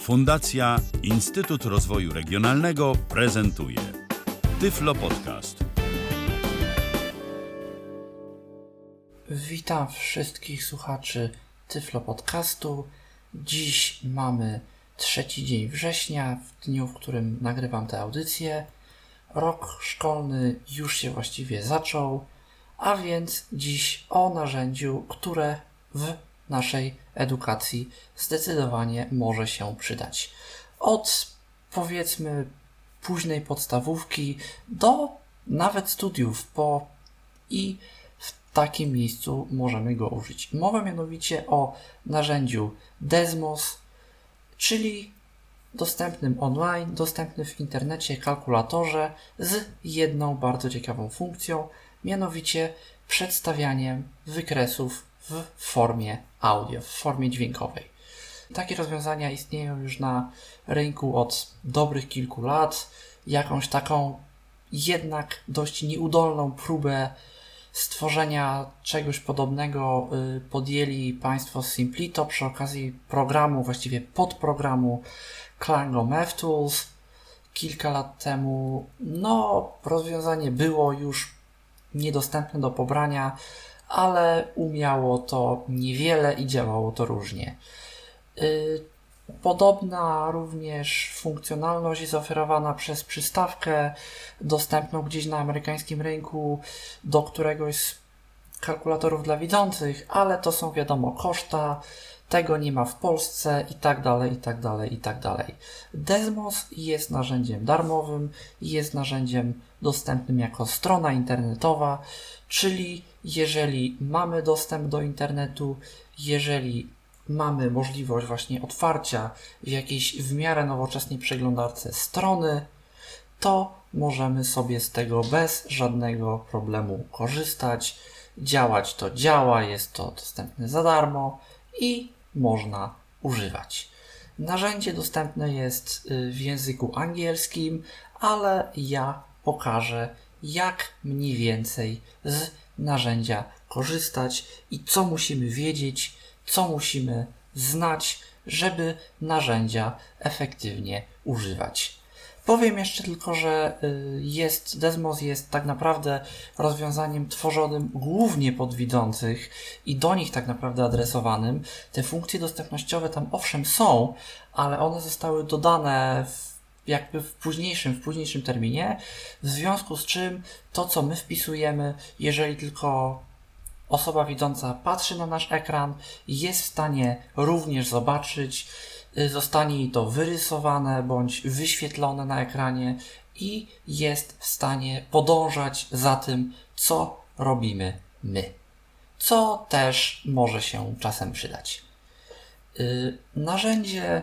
Fundacja Instytut Rozwoju Regionalnego prezentuje Tyflo Podcast. Witam wszystkich słuchaczy Tyflo Podcastu. Dziś mamy trzeci dzień września, w dniu, w którym nagrywam tę audycję. Rok szkolny już się właściwie zaczął, a więc dziś o narzędziu, które w naszej edukacji zdecydowanie może się przydać. Od powiedzmy późnej podstawówki do nawet studiów po i w takim miejscu możemy go użyć. Mowa mianowicie o narzędziu Desmos, czyli dostępnym online, dostępnym w internecie kalkulatorze z jedną bardzo ciekawą funkcją, mianowicie przedstawianiem wykresów w formie audio, w formie dźwiękowej. Takie rozwiązania istnieją już na rynku od dobrych kilku lat. Jakąś taką jednak dość nieudolną próbę stworzenia czegoś podobnego y, podjęli Państwo z Simplito przy okazji programu, właściwie podprogramu Klango Tools kilka lat temu. No, rozwiązanie było już niedostępne do pobrania, ale umiało to niewiele i działało to różnie. Y, podobna również funkcjonalność jest oferowana przez przystawkę dostępną gdzieś na amerykańskim rynku do któregoś z kalkulatorów dla widzących, ale to są wiadomo koszta, tego nie ma w Polsce i tak dalej, i tak dalej, i tak dalej. Desmos jest narzędziem darmowym, jest narzędziem dostępnym jako strona internetowa, czyli jeżeli mamy dostęp do internetu, jeżeli mamy możliwość właśnie otwarcia w jakiejś w miarę nowoczesnej przeglądarce strony, to możemy sobie z tego bez żadnego problemu korzystać. Działać to działa, jest to dostępne za darmo i można używać. Narzędzie dostępne jest y, w języku angielskim, ale ja pokażę, jak mniej więcej z narzędzia korzystać i co musimy wiedzieć, co musimy znać, żeby narzędzia efektywnie używać. Powiem jeszcze tylko, że y, jest, Desmos jest tak naprawdę rozwiązaniem tworzonym głównie pod widzących i do nich tak naprawdę adresowanym. Te funkcje dostępnościowe tam owszem są, ale one zostały dodane w jakby w późniejszym, w późniejszym terminie, w związku z czym to, co my wpisujemy, jeżeli tylko osoba widząca patrzy na nasz ekran, jest w stanie również zobaczyć, zostanie jej to wyrysowane bądź wyświetlone na ekranie i jest w stanie podążać za tym, co robimy my. Co też może się czasem przydać. Yy, narzędzie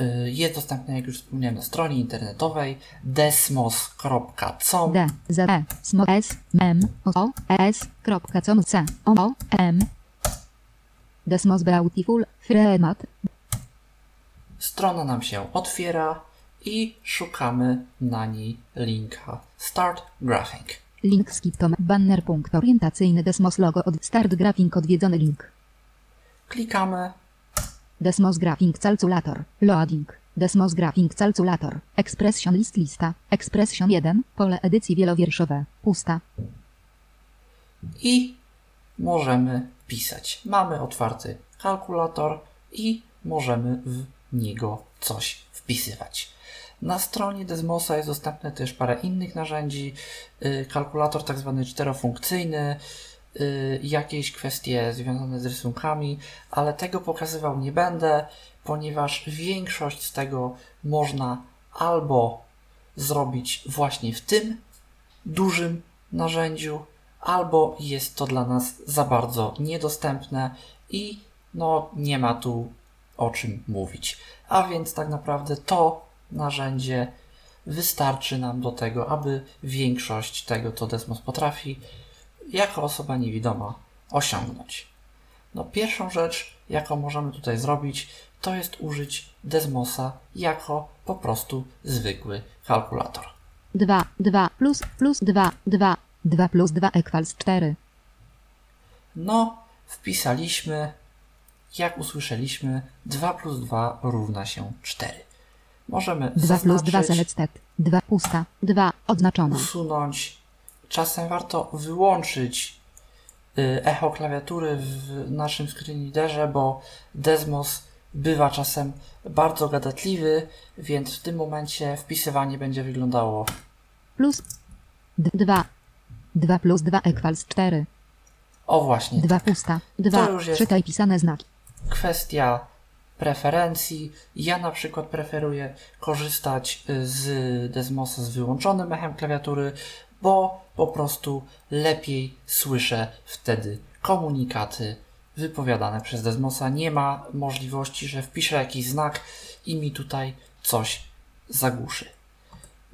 Y, jest dostępny, jak już wspomniałem, na stronie internetowej desmos.com. D, Z, E, S, S, M, O, S, .com, C, O, M. Desmos Beautiful, Freemat. Strona nam się otwiera i szukamy na niej linka Start Graphing. Link skip banner punkt orientacyjny Desmos logo od Start Graphing odwiedzony link. Klikamy Desmos Graphing Calculator. Loading. Desmos Graphing Calculator. Expression list lista. Expression 1. Pole edycji wielowierszowe. Pusta. I możemy pisać. Mamy otwarty kalkulator i możemy w niego coś wpisywać. Na stronie Desmosa jest dostępne też parę innych narzędzi. Y, kalkulator tak zwany czterofunkcyjny, Y, jakieś kwestie związane z rysunkami, ale tego pokazywał nie będę, ponieważ większość z tego można albo zrobić właśnie w tym dużym narzędziu, albo jest to dla nas za bardzo niedostępne i no nie ma tu o czym mówić. A więc tak naprawdę to narzędzie wystarczy nam do tego, aby większość tego, co Desmos potrafi, jako osoba niewidoma osiągnąć? No, pierwszą rzecz, jaką możemy tutaj zrobić, to jest użyć Desmosa jako po prostu zwykły kalkulator. 2, 2 plus plus 2, 2, 2 plus 2 equals 4. No, wpisaliśmy jak usłyszeliśmy, 2 plus 2 równa się 4. Możemy 2 plus 2 zaznaczyć, selected. 2 pusta. 2 odznaczona. usunąć. Czasem warto wyłączyć y, echo klawiatury w naszym screen readerze, bo Desmos bywa czasem bardzo gadatliwy, więc w tym momencie wpisywanie będzie wyglądało Plus 2. 2 plus 2 equals 4. o właśnie 2 pusta. 2. już jest- Czytaj pisane znaki. Kwestia preferencji. Ja na przykład preferuję korzystać y, z Desmosa z wyłączonym echem klawiatury, bo po prostu lepiej słyszę wtedy komunikaty wypowiadane przez Desmosa. Nie ma możliwości, że wpiszę jakiś znak i mi tutaj coś zagłuszy.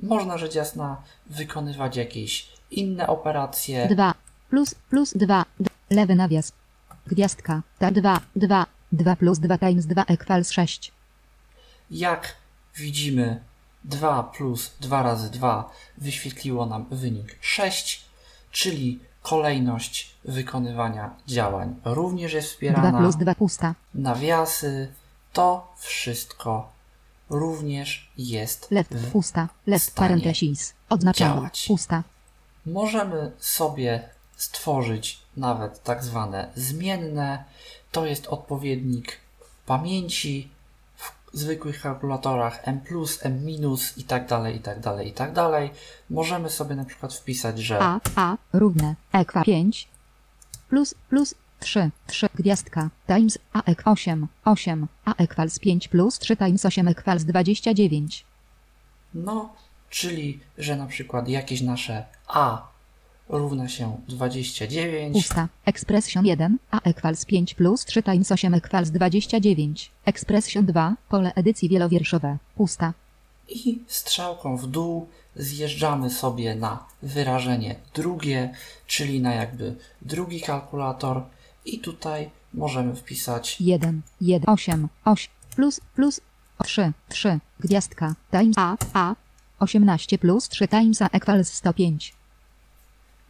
Można rzecz jasna wykonywać jakieś inne operacje. 2 plus plus 2. D- lewy nawias. Gwiazdka. Ta 2. 2. 2 plus 2 times 2 equals 6. Jak widzimy, 2 plus 2 razy 2 wyświetliło nam wynik 6, czyli kolejność wykonywania działań również jest 2 wspierana. plus 2 pusta. Nawiasy, to wszystko również jest Left w pusta. Left parenthesis. Odznaczona. działać. Pusta. Możemy sobie stworzyć nawet tak zwane zmienne. To jest odpowiednik pamięci w zwykłych kalkulatorach M+, M- i tak dalej, i tak dalej, i tak dalej. Możemy sobie na przykład wpisać, że A, A, równe, ekwa 5, plus, plus 3, 3, gwiazdka, times A ek 8, 8, A equals 5 plus 3 times 8 equals 29. no, czyli, że na przykład jakieś nasze A równa się 29, Pusta, expression 1, A equals 5 plus 3 times 8 equals 29. Expression 2, pole edycji wielowierszowe, pusta. i strzałką w dół zjeżdżamy sobie na wyrażenie drugie, czyli na jakby drugi kalkulator i tutaj możemy wpisać 1, 1, 8, 8, plus, plus 3, 3, gwiazdka, times A, A, 18 plus 3 times A equals 105.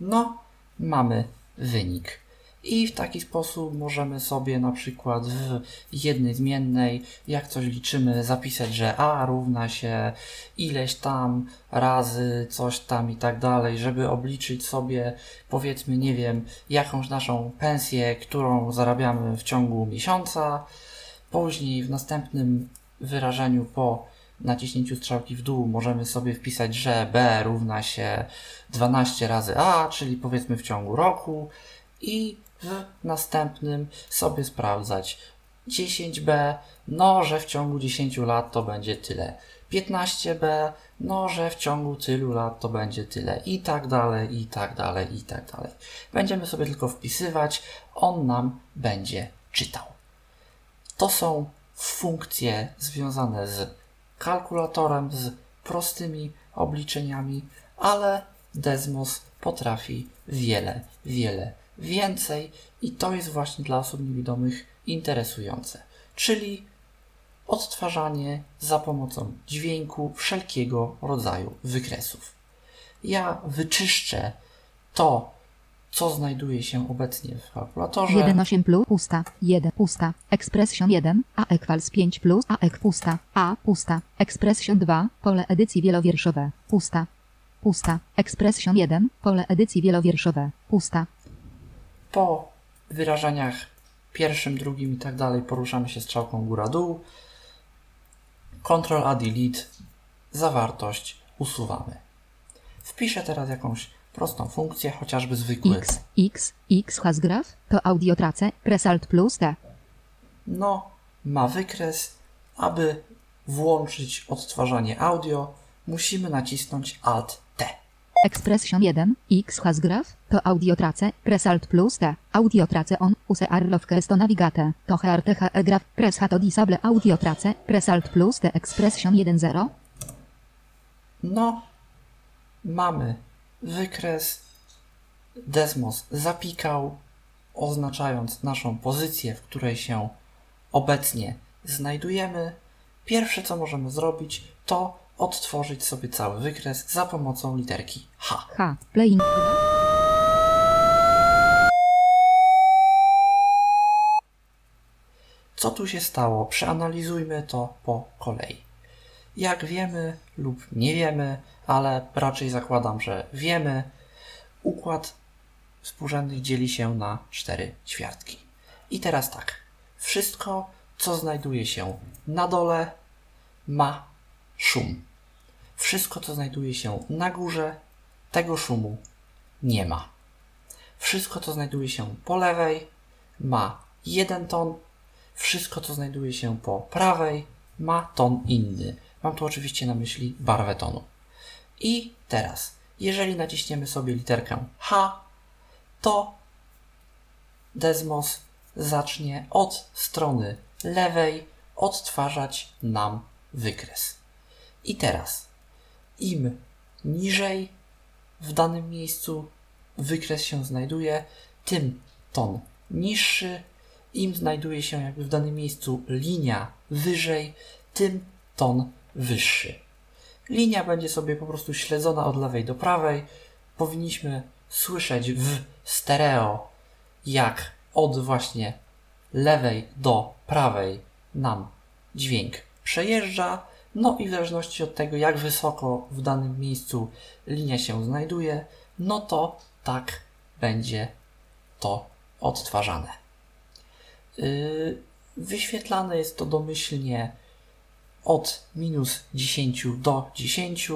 no, mamy wynik. I w taki sposób możemy sobie na przykład w jednej zmiennej, jak coś liczymy, zapisać, że A równa się ileś tam razy coś tam i tak dalej, żeby obliczyć sobie, powiedzmy, nie wiem, jakąś naszą pensję, którą zarabiamy w ciągu miesiąca. Później w następnym wyrażeniu po naciśnięciu strzałki w dół możemy sobie wpisać, że B równa się 12 razy A, czyli powiedzmy w ciągu roku i w następnym sobie sprawdzać 10B, no że w ciągu 10 lat to będzie tyle. 15B, no że w ciągu tylu lat to będzie tyle i tak dalej, i tak dalej, i tak dalej. Będziemy sobie tylko wpisywać, on nam będzie czytał. To są funkcje związane z kalkulatorem, z prostymi obliczeniami, ale Desmos potrafi wiele, wiele więcej i to jest właśnie dla osób niewidomych interesujące. Czyli odtwarzanie za pomocą dźwięku wszelkiego rodzaju wykresów. Ja wyczyszczę to, co znajduje się obecnie w kalkulatorze. 1 8 plus pusta, 1 pusta, expression 1, a equals 5 plus a ek pusta, a pusta, expression 2, pole edycji wielowierszowe, pusta, pusta, expression 1, pole edycji wielowierszowe, pusta, Po wyrażeniach pierwszym, drugim i tak dalej poruszamy się strzałką góra-dół. Ctrl A Delete, zawartość usuwamy. Wpiszę teraz jakąś prostą funkcję, chociażby zwykły. x, x, x has graph, to audio trace, press alt plus t, No, ma wykres. Aby włączyć odtwarzanie audio, musimy nacisnąć Alt T. expression 1, x has graph, to audio trace, press alt plus t, audio trace on, use arlow to navigate, to heart he graph, press h to disable audio trace, press alt plus t expression 1 0, No, mamy wykres. Desmos zapikał, oznaczając naszą pozycję, w której się obecnie znajdujemy. Pierwsze, co możemy zrobić, to odtworzyć sobie cały wykres za pomocą literki H. h, playing, Co tu się stało? Przeanalizujmy to po kolei. Jak wiemy lub nie wiemy, ale raczej zakładam, że wiemy, układ współrzędnych dzieli się na cztery ćwiartki. I teraz tak. Wszystko, co znajduje się na dole, ma szum. Wszystko, co znajduje się na górze, tego szumu nie ma. Wszystko, co znajduje się po lewej, ma jeden ton. Wszystko, co znajduje się po prawej, ma ton inny. Mam tu oczywiście na myśli barwę tonu. I teraz, jeżeli naciśniemy sobie literkę H, to Desmos zacznie od strony lewej odtwarzać nam wykres. I teraz, im niżej w danym miejscu wykres się znajduje, tym ton niższy, im znajduje się jakby w danym miejscu linia wyżej, tym ton wyższy. Linia będzie sobie po prostu śledzona od lewej do prawej. Powinniśmy słyszeć w stereo, jak od właśnie lewej do prawej nam dźwięk przejeżdża. No i w zależności od tego, jak wysoko w danym miejscu linia się znajduje, no to tak będzie to odtwarzane. Yy, wyświetlane jest to domyślnie od minus 10 do 10,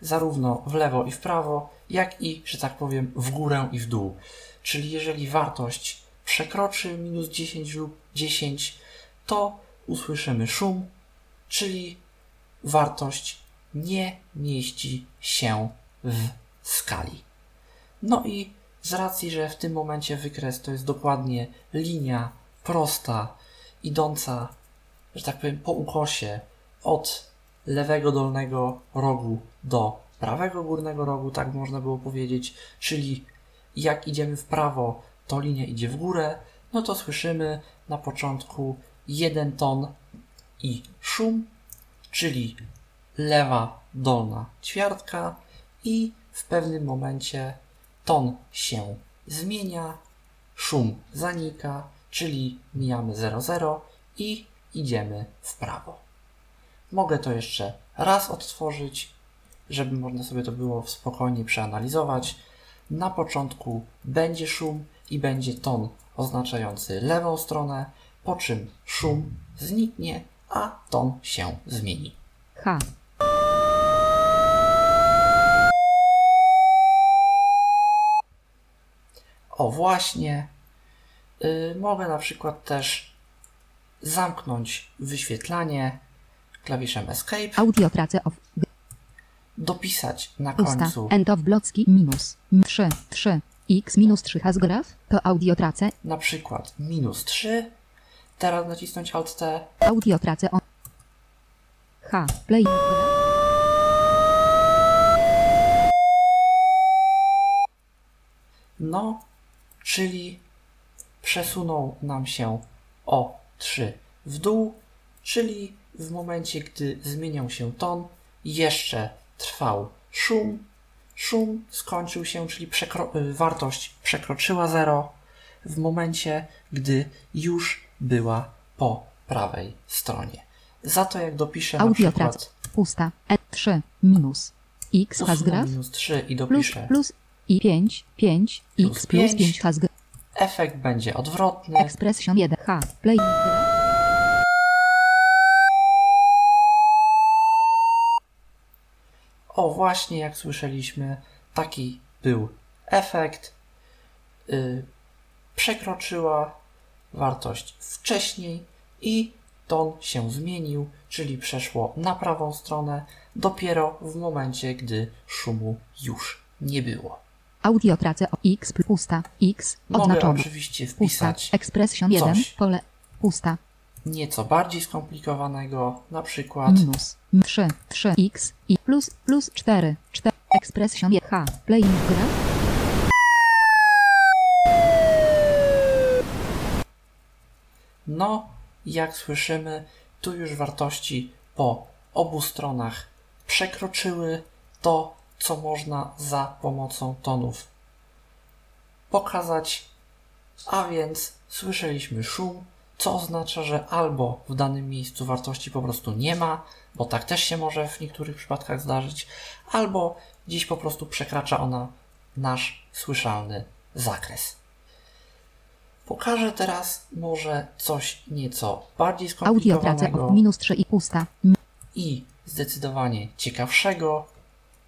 zarówno w lewo i w prawo, jak i, że tak powiem, w górę i w dół. Czyli jeżeli wartość przekroczy minus 10 lub 10, to usłyszymy szum, czyli wartość nie mieści się w skali. No i z racji, że w tym momencie wykres to jest dokładnie linia prosta, idąca, że tak powiem, po ukosie od lewego dolnego rogu do prawego górnego rogu, tak można było powiedzieć, czyli jak idziemy w prawo, to linia idzie w górę, no to słyszymy na początku jeden ton i szum, czyli lewa dolna ćwiartka i w pewnym momencie ton się zmienia, szum zanika, czyli mijamy 0,0 i idziemy w prawo. Mogę to jeszcze raz odtworzyć, żeby można sobie to było spokojnie przeanalizować. Na początku będzie szum i będzie ton oznaczający lewą stronę, po czym szum zniknie, a ton się zmieni. H. O właśnie, yy, mogę na przykład też zamknąć wyświetlanie klawiszem Escape, Audio tracę off. Dopisać na Pusta. końcu End of blocki minus. M 3. 3. X minus 3 has graph. To audio tracę. na przykład minus 3, teraz nacisnąć Alt T, Audio tracę on. H. Play. no, czyli przesunął nam się o 3 w dół, czyli w momencie, gdy zmieniał się ton, jeszcze trwał szum. Szum skończył się, czyli przekro- y, wartość przekroczyła 0 w momencie, gdy już była po prawej stronie. Za to jak dopiszę na Audio przykład tracę. Pusta. E 3. Minus. X has usunę graph. minus 3 i Plus dopiszę, plus i 5. 5. Plus X plus pięć. 5 has graph. efekt będzie odwrotny. Expression 1. H. Play. O, właśnie jak słyszeliśmy, taki był efekt. Y, przekroczyła wartość wcześniej i ton się zmienił, czyli przeszło na prawą stronę dopiero w momencie, gdy szumu już nie było. Audio tracę o X plus pusta. X Mogę oznaczone. oczywiście Pusta. wpisać Expression 1. coś. Pole. Pusta. nieco bardziej skomplikowanego, na przykład Minus. M 3. 3. X i plus plus 4. 4. Expression 1. H. Playing gra. No, jak słyszymy, tu już wartości po obu stronach przekroczyły to, co można za pomocą tonów pokazać, a więc słyszeliśmy szum, co oznacza, że albo w danym miejscu wartości po prostu nie ma, bo tak też się może w niektórych przypadkach zdarzyć, albo gdzieś po prostu przekracza ona nasz słyszalny zakres. Pokażę teraz może coś nieco bardziej Audio skomplikowanego o minus 3 i pusta. i zdecydowanie ciekawszego,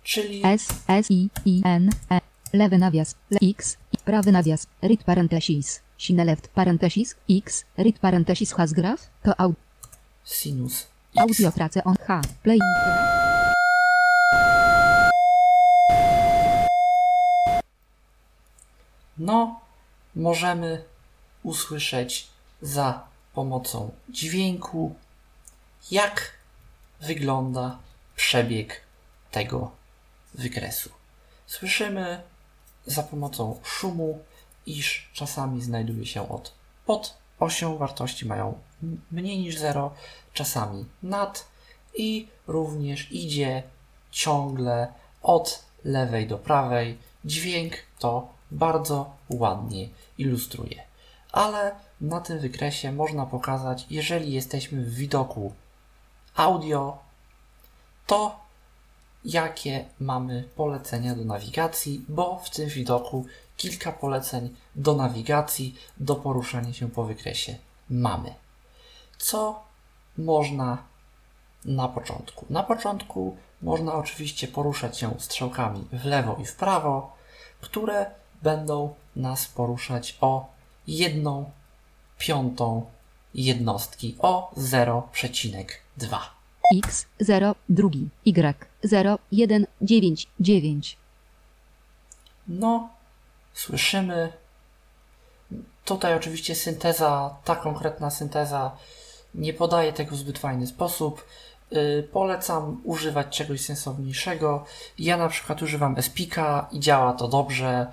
czyli S, S, I, I, N, E. Lewy nawias, X, i prawy nawias, read parenthesis. Sine left parenthesis, X, read parenthesis has graph, to au, sinus x. audio tracę on H, play. No, możemy usłyszeć za pomocą dźwięku, jak wygląda przebieg tego wykresu. Słyszymy za pomocą szumu, iż czasami znajduje się od pod osią, wartości mają mniej niż 0, czasami nad i również idzie ciągle od lewej do prawej. Dźwięk to bardzo ładnie ilustruje. Ale na tym wykresie można pokazać, jeżeli jesteśmy w widoku audio, to jakie mamy polecenia do nawigacji, bo w tym widoku kilka poleceń do nawigacji, do poruszania się po wykresie mamy. Co można na początku? Na początku można oczywiście poruszać się strzałkami w lewo i w prawo, które będą nas poruszać o jedną piątą jednostki, o 0,2. X, 0, drugi, Y, 0, 1, 9, 9. No, słyszymy. Tutaj oczywiście synteza, ta konkretna synteza nie podaje tego w zbyt fajny sposób. Yy, polecam używać czegoś sensowniejszego. Ja na przykład używam Espika i działa to dobrze.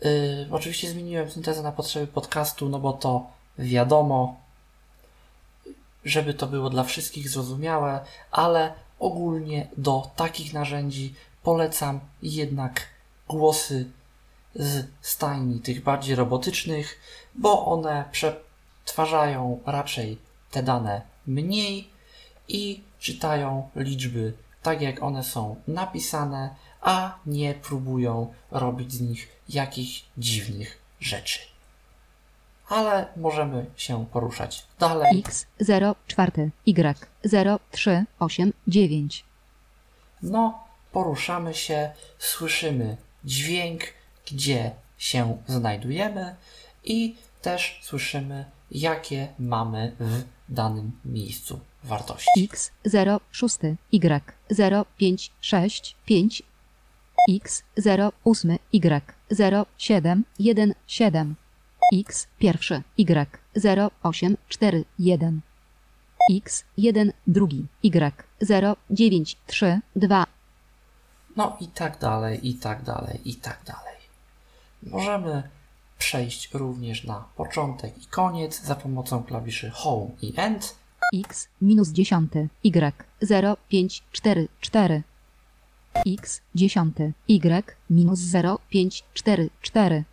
Yy, oczywiście zmieniłem syntezę na potrzeby podcastu, no bo to wiadomo, żeby to było dla wszystkich zrozumiałe, ale ogólnie do takich narzędzi polecam jednak głosy z stajni, tych bardziej robotycznych, bo one przetwarzają raczej te dane mniej i czytają liczby tak, jak one są napisane, a nie próbują robić z nich jakichś dziwnych rzeczy. Ale możemy się poruszać dalej. X, 0, czwarty, Y, 0, 3, 8, 9. No, poruszamy się, słyszymy dźwięk, gdzie się znajdujemy i też słyszymy, jakie mamy w danym miejscu wartości. X, 0, szósty, Y, 0, 5, 6, 5. X, 0, ósmy, Y, 0, 7, 1, 7. X, pierwszy, Y, 0, 8, 4, 1. X, 1, drugi, Y, 0, 9, 3, 2. No i tak dalej, i tak dalej, i tak dalej. Możemy przejść również na początek i koniec za pomocą klawiszy Home i End. X, minus dziesiąty, Y, 0, 5, 4, 4. X, dziesiąty, Y, minus 0, 5, 4, 4.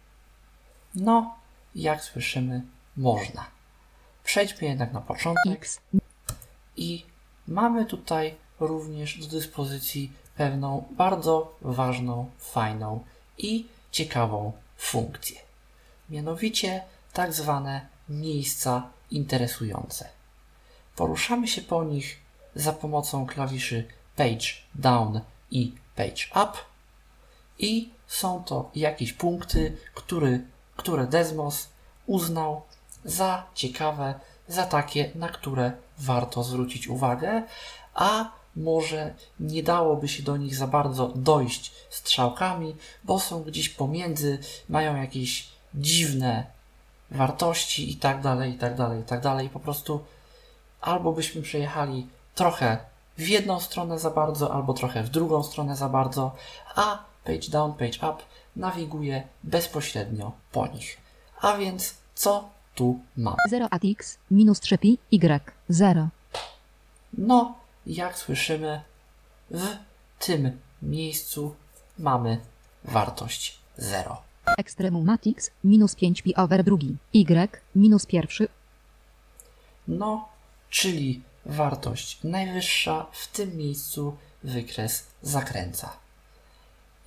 No, jak słyszymy, można. Przejdźmy jednak na początek. X, I mamy tutaj również do dyspozycji pewną bardzo ważną, fajną i ciekawą funkcję. Mianowicie tak zwane miejsca interesujące. Poruszamy się po nich za pomocą klawiszy Page Down i Page Up i są to jakieś punkty, który, które Desmos uznał za ciekawe, za takie, na które warto zwrócić uwagę, a może nie dałoby się do nich za bardzo dojść strzałkami, bo są gdzieś pomiędzy, mają jakieś dziwne wartości i tak dalej, i tak dalej, i tak dalej. Po prostu albo byśmy przejechali trochę w jedną stronę za bardzo, albo trochę w drugą stronę za bardzo, a page down, page up nawiguje bezpośrednio po nich. A więc co tu mamy? 0 at X, minus 3 pi, Y, 0. No, jak słyszymy, w tym miejscu mamy wartość 0. Extremum at X, minus 5 pi over drugi, Y, minus pierwszy. No, czyli wartość najwyższa, w tym miejscu wykres zakręca.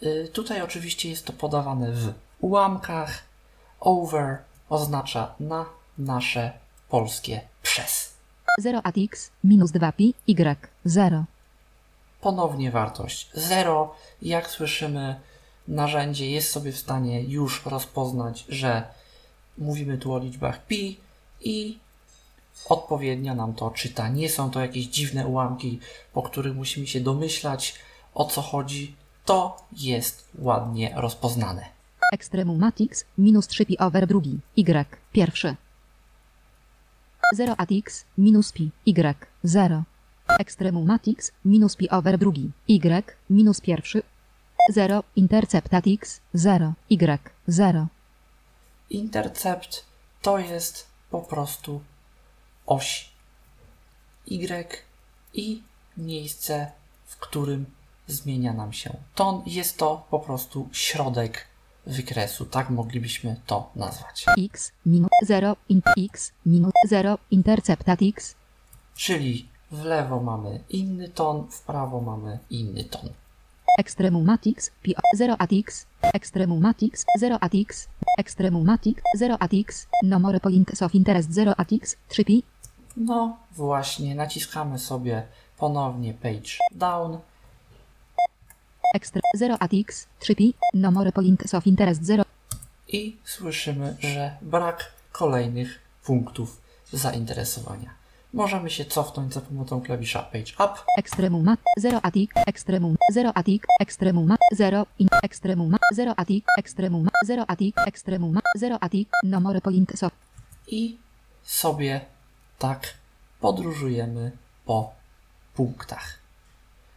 Y, tutaj oczywiście jest to podawane w ułamkach. Over oznacza na nasze polskie przez. 0 at x minus 2 pi y 0. Ponownie wartość 0. Jak słyszymy, narzędzie jest sobie w stanie już rozpoznać, że mówimy tu o liczbach pi i odpowiednio nam to czyta. Nie są to jakieś dziwne ułamki, po których musimy się domyślać o co chodzi. To jest ładnie rozpoznane. Ekstremum matix minus 3 pi over drugi y pierwszy. 0 at x minus pi y 0. Ekstremum matix minus pi over drugi y minus pierwszy. 0 intercept at x 0 y 0. Intercept to jest po prostu oś Y i miejsce, w którym zmienia nam się ton. Jest to po prostu środek wykresu, tak moglibyśmy to nazwać. x minus 0 in x minus 0 intercept at x. Czyli w lewo mamy inny ton, w prawo mamy inny ton. Extremum matix pi 0 at x. Extremum matix 0 at x. Extremum matix 0 at x. No more points of interest 0 at x. 3 pi. No właśnie, naciskamy sobie ponownie page down Extra 0 at x 3 pi No more points of interest 0 i słyszymy, że brak kolejnych punktów zainteresowania. Możemy się cofnąć za pomocą klawisza page up. Extremum mat 0 at x Extremum 0 at x Extremum mat 0 in Extremum mat 0 at x Extremum mat 0 at x Extremum mat 0 at x No more points of i sobie tak podróżujemy po punktach,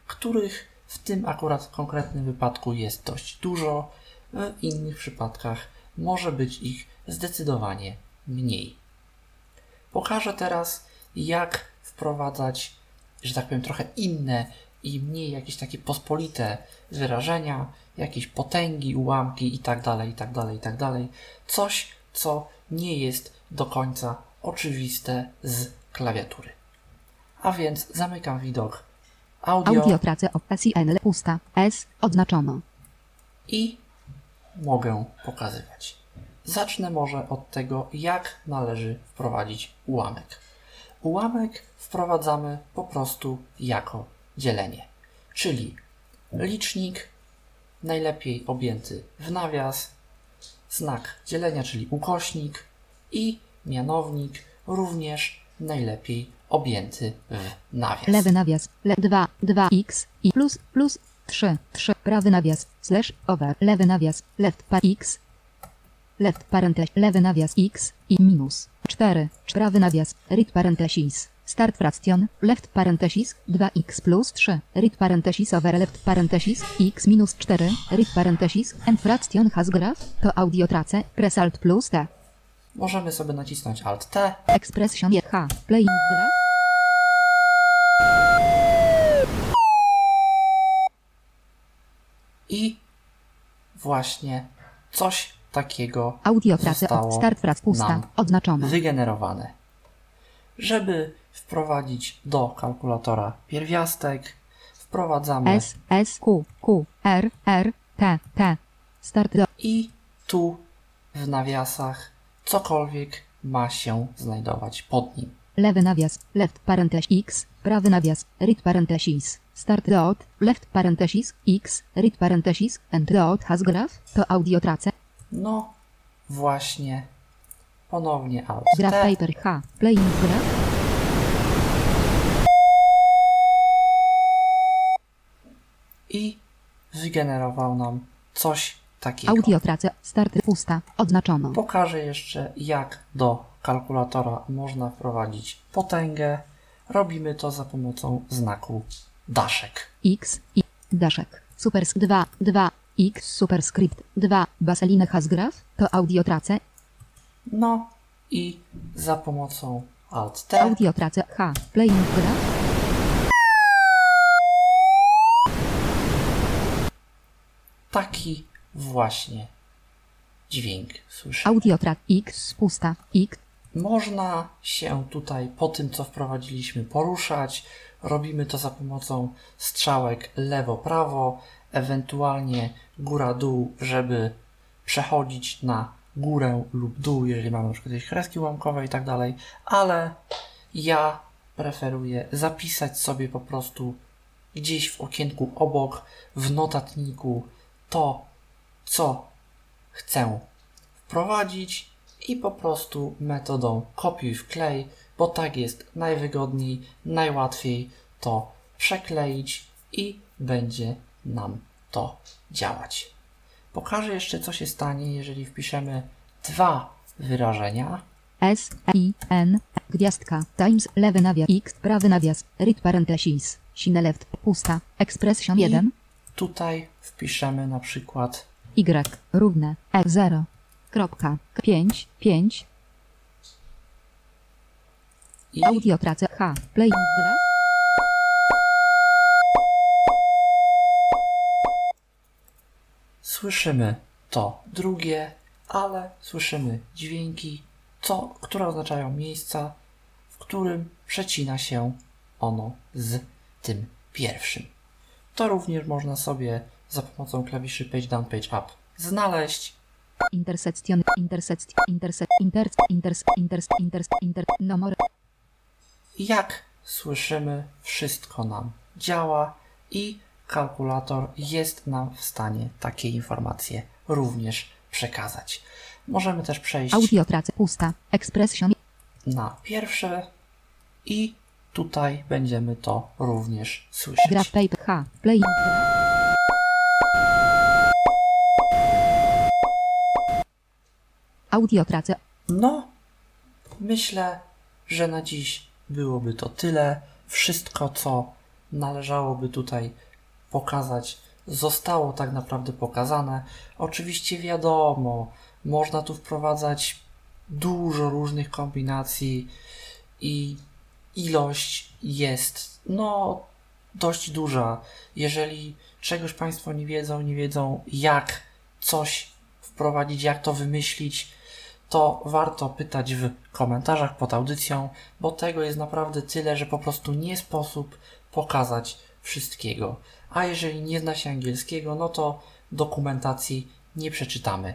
których w tym akurat konkretnym wypadku jest dość dużo, w innych przypadkach może być ich zdecydowanie mniej. Pokażę teraz, jak wprowadzać, że tak powiem, trochę inne i mniej jakieś takie pospolite wyrażenia, jakieś potęgi, ułamki itd., itd., itd. Coś, co nie jest do końca oczywiste z klawiatury. A więc zamykam widok audio, Audio tracę of SIN pusta S odznaczono i mogę pokazywać. Zacznę może od tego, jak należy wprowadzić ułamek. Ułamek wprowadzamy po prostu jako dzielenie, czyli licznik najlepiej objęty w nawias, znak dzielenia, czyli ukośnik i mianownik również najlepiej objęty w nawias. Lewy nawias, le 2, 2 x i plus, plus 3, 3, prawy nawias, slash, over, lewy nawias, left par x, left parenthesis, lewy nawias x i minus 4, prawy nawias, read parenthesis, start fraction, left parenthesis, 2x plus 3, read parenthesis over. Left parenthesis, x minus 4, read parenthesis, and fraction has graph, to audio trace, press alt plus t, Możemy sobie nacisnąć Alt T. Expression h, playing graph, i właśnie coś takiego audio zostało start frac pusta, nam odznaczono. wygenerowane. Żeby wprowadzić do kalkulatora pierwiastek, wprowadzamy S, S, Q, Q, R, R, T, T. Start do i tu w nawiasach cokolwiek ma się znajdować pod nim. lewy nawias, left parenthesis X, prawy nawias, read parenthesis. Start dot, left parenthesis X, read parenthesis, and dot has graph, to audio trace, No właśnie, ponownie Alt graph paper H, playing graph, i wygenerował nam coś takiego. audio trace, start pusta, odznaczono. Pokażę jeszcze, jak do kalkulatora można wprowadzić potęgę. Robimy to za pomocą znaku daszek. X, I, daszek, supersk 2, 2, X, superscript 2, baseline has graph, to audio trace, No i za pomocą Alt T. Audio trace H, playing graph, taki właśnie dźwięk słyszę. audio track X, pusta, X, można się tutaj po tym, co wprowadziliśmy, poruszać. Robimy to za pomocą strzałek lewo-prawo, ewentualnie góra-dół, żeby przechodzić na górę lub dół, jeżeli mamy przykład jakieś kreski ułamkowe i tak dalej, ale ja preferuję zapisać sobie po prostu gdzieś w okienku obok, w notatniku to, co chcę wprowadzić i po prostu metodą kopiuj wklej, bo tak jest najwygodniej, najłatwiej to przekleić i będzie nam to działać. Pokażę jeszcze, co się stanie, jeżeli wpiszemy dwa wyrażenia. S, I, N, gwiazdka, times, lewy nawias, x, prawy nawias, read parenthesis, sine left, pusta, expression 1, Tutaj wpiszemy na przykład y, równe, e 0, kropka, 5, 5, i audio h, playing glass, słyszymy to drugie, ale słyszymy dźwięki, co, które oznaczają miejsca, w którym przecina się ono z tym pierwszym. To również można sobie za pomocą klawiszy Page Down, Page Up znaleźć. Intersection, intersection, interse, inter, inters, inters, inters, inter, no more, Jak słyszymy, wszystko nam działa i kalkulator jest nam w stanie takie informacje również przekazać. Możemy też przejść audio tracę, pusta, expression, na pierwsze i tutaj będziemy to również słyszeć. graph h, playing glass, audio tracę, No, myślę, że na dziś byłoby to tyle. Wszystko, co należałoby tutaj pokazać, zostało tak naprawdę pokazane. Oczywiście wiadomo, można tu wprowadzać dużo różnych kombinacji i ilość jest, no, dość duża. Jeżeli czegoś Państwo nie wiedzą, nie wiedzą jak coś wprowadzić, jak to wymyślić, to warto pytać w komentarzach pod audycją, bo tego jest naprawdę tyle, że po prostu nie sposób pokazać wszystkiego. A jeżeli nie zna się angielskiego, no to dokumentacji nie przeczytamy.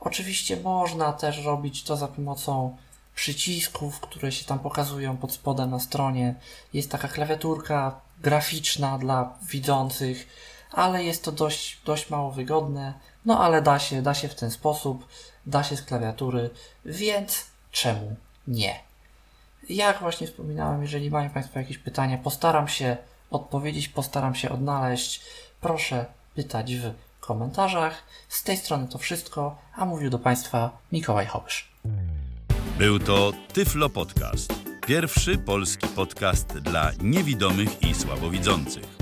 Oczywiście można też robić to za pomocą przycisków, które się tam pokazują pod spodem na stronie. Jest taka klawiaturka graficzna dla widzących, ale jest to dość, dość mało wygodne. No ale da się, da się w ten sposób, da się z klawiatury, więc czemu nie? Jak właśnie wspominałem, jeżeli mają Państwo jakieś pytania, postaram się odpowiedzieć, postaram się odnaleźć. Proszę pytać w komentarzach. Z tej strony to wszystko, a mówił do Państwa Mikołaj Hołysz. Był to Tyflo Podcast. Pierwszy polski podcast dla niewidomych i słabowidzących.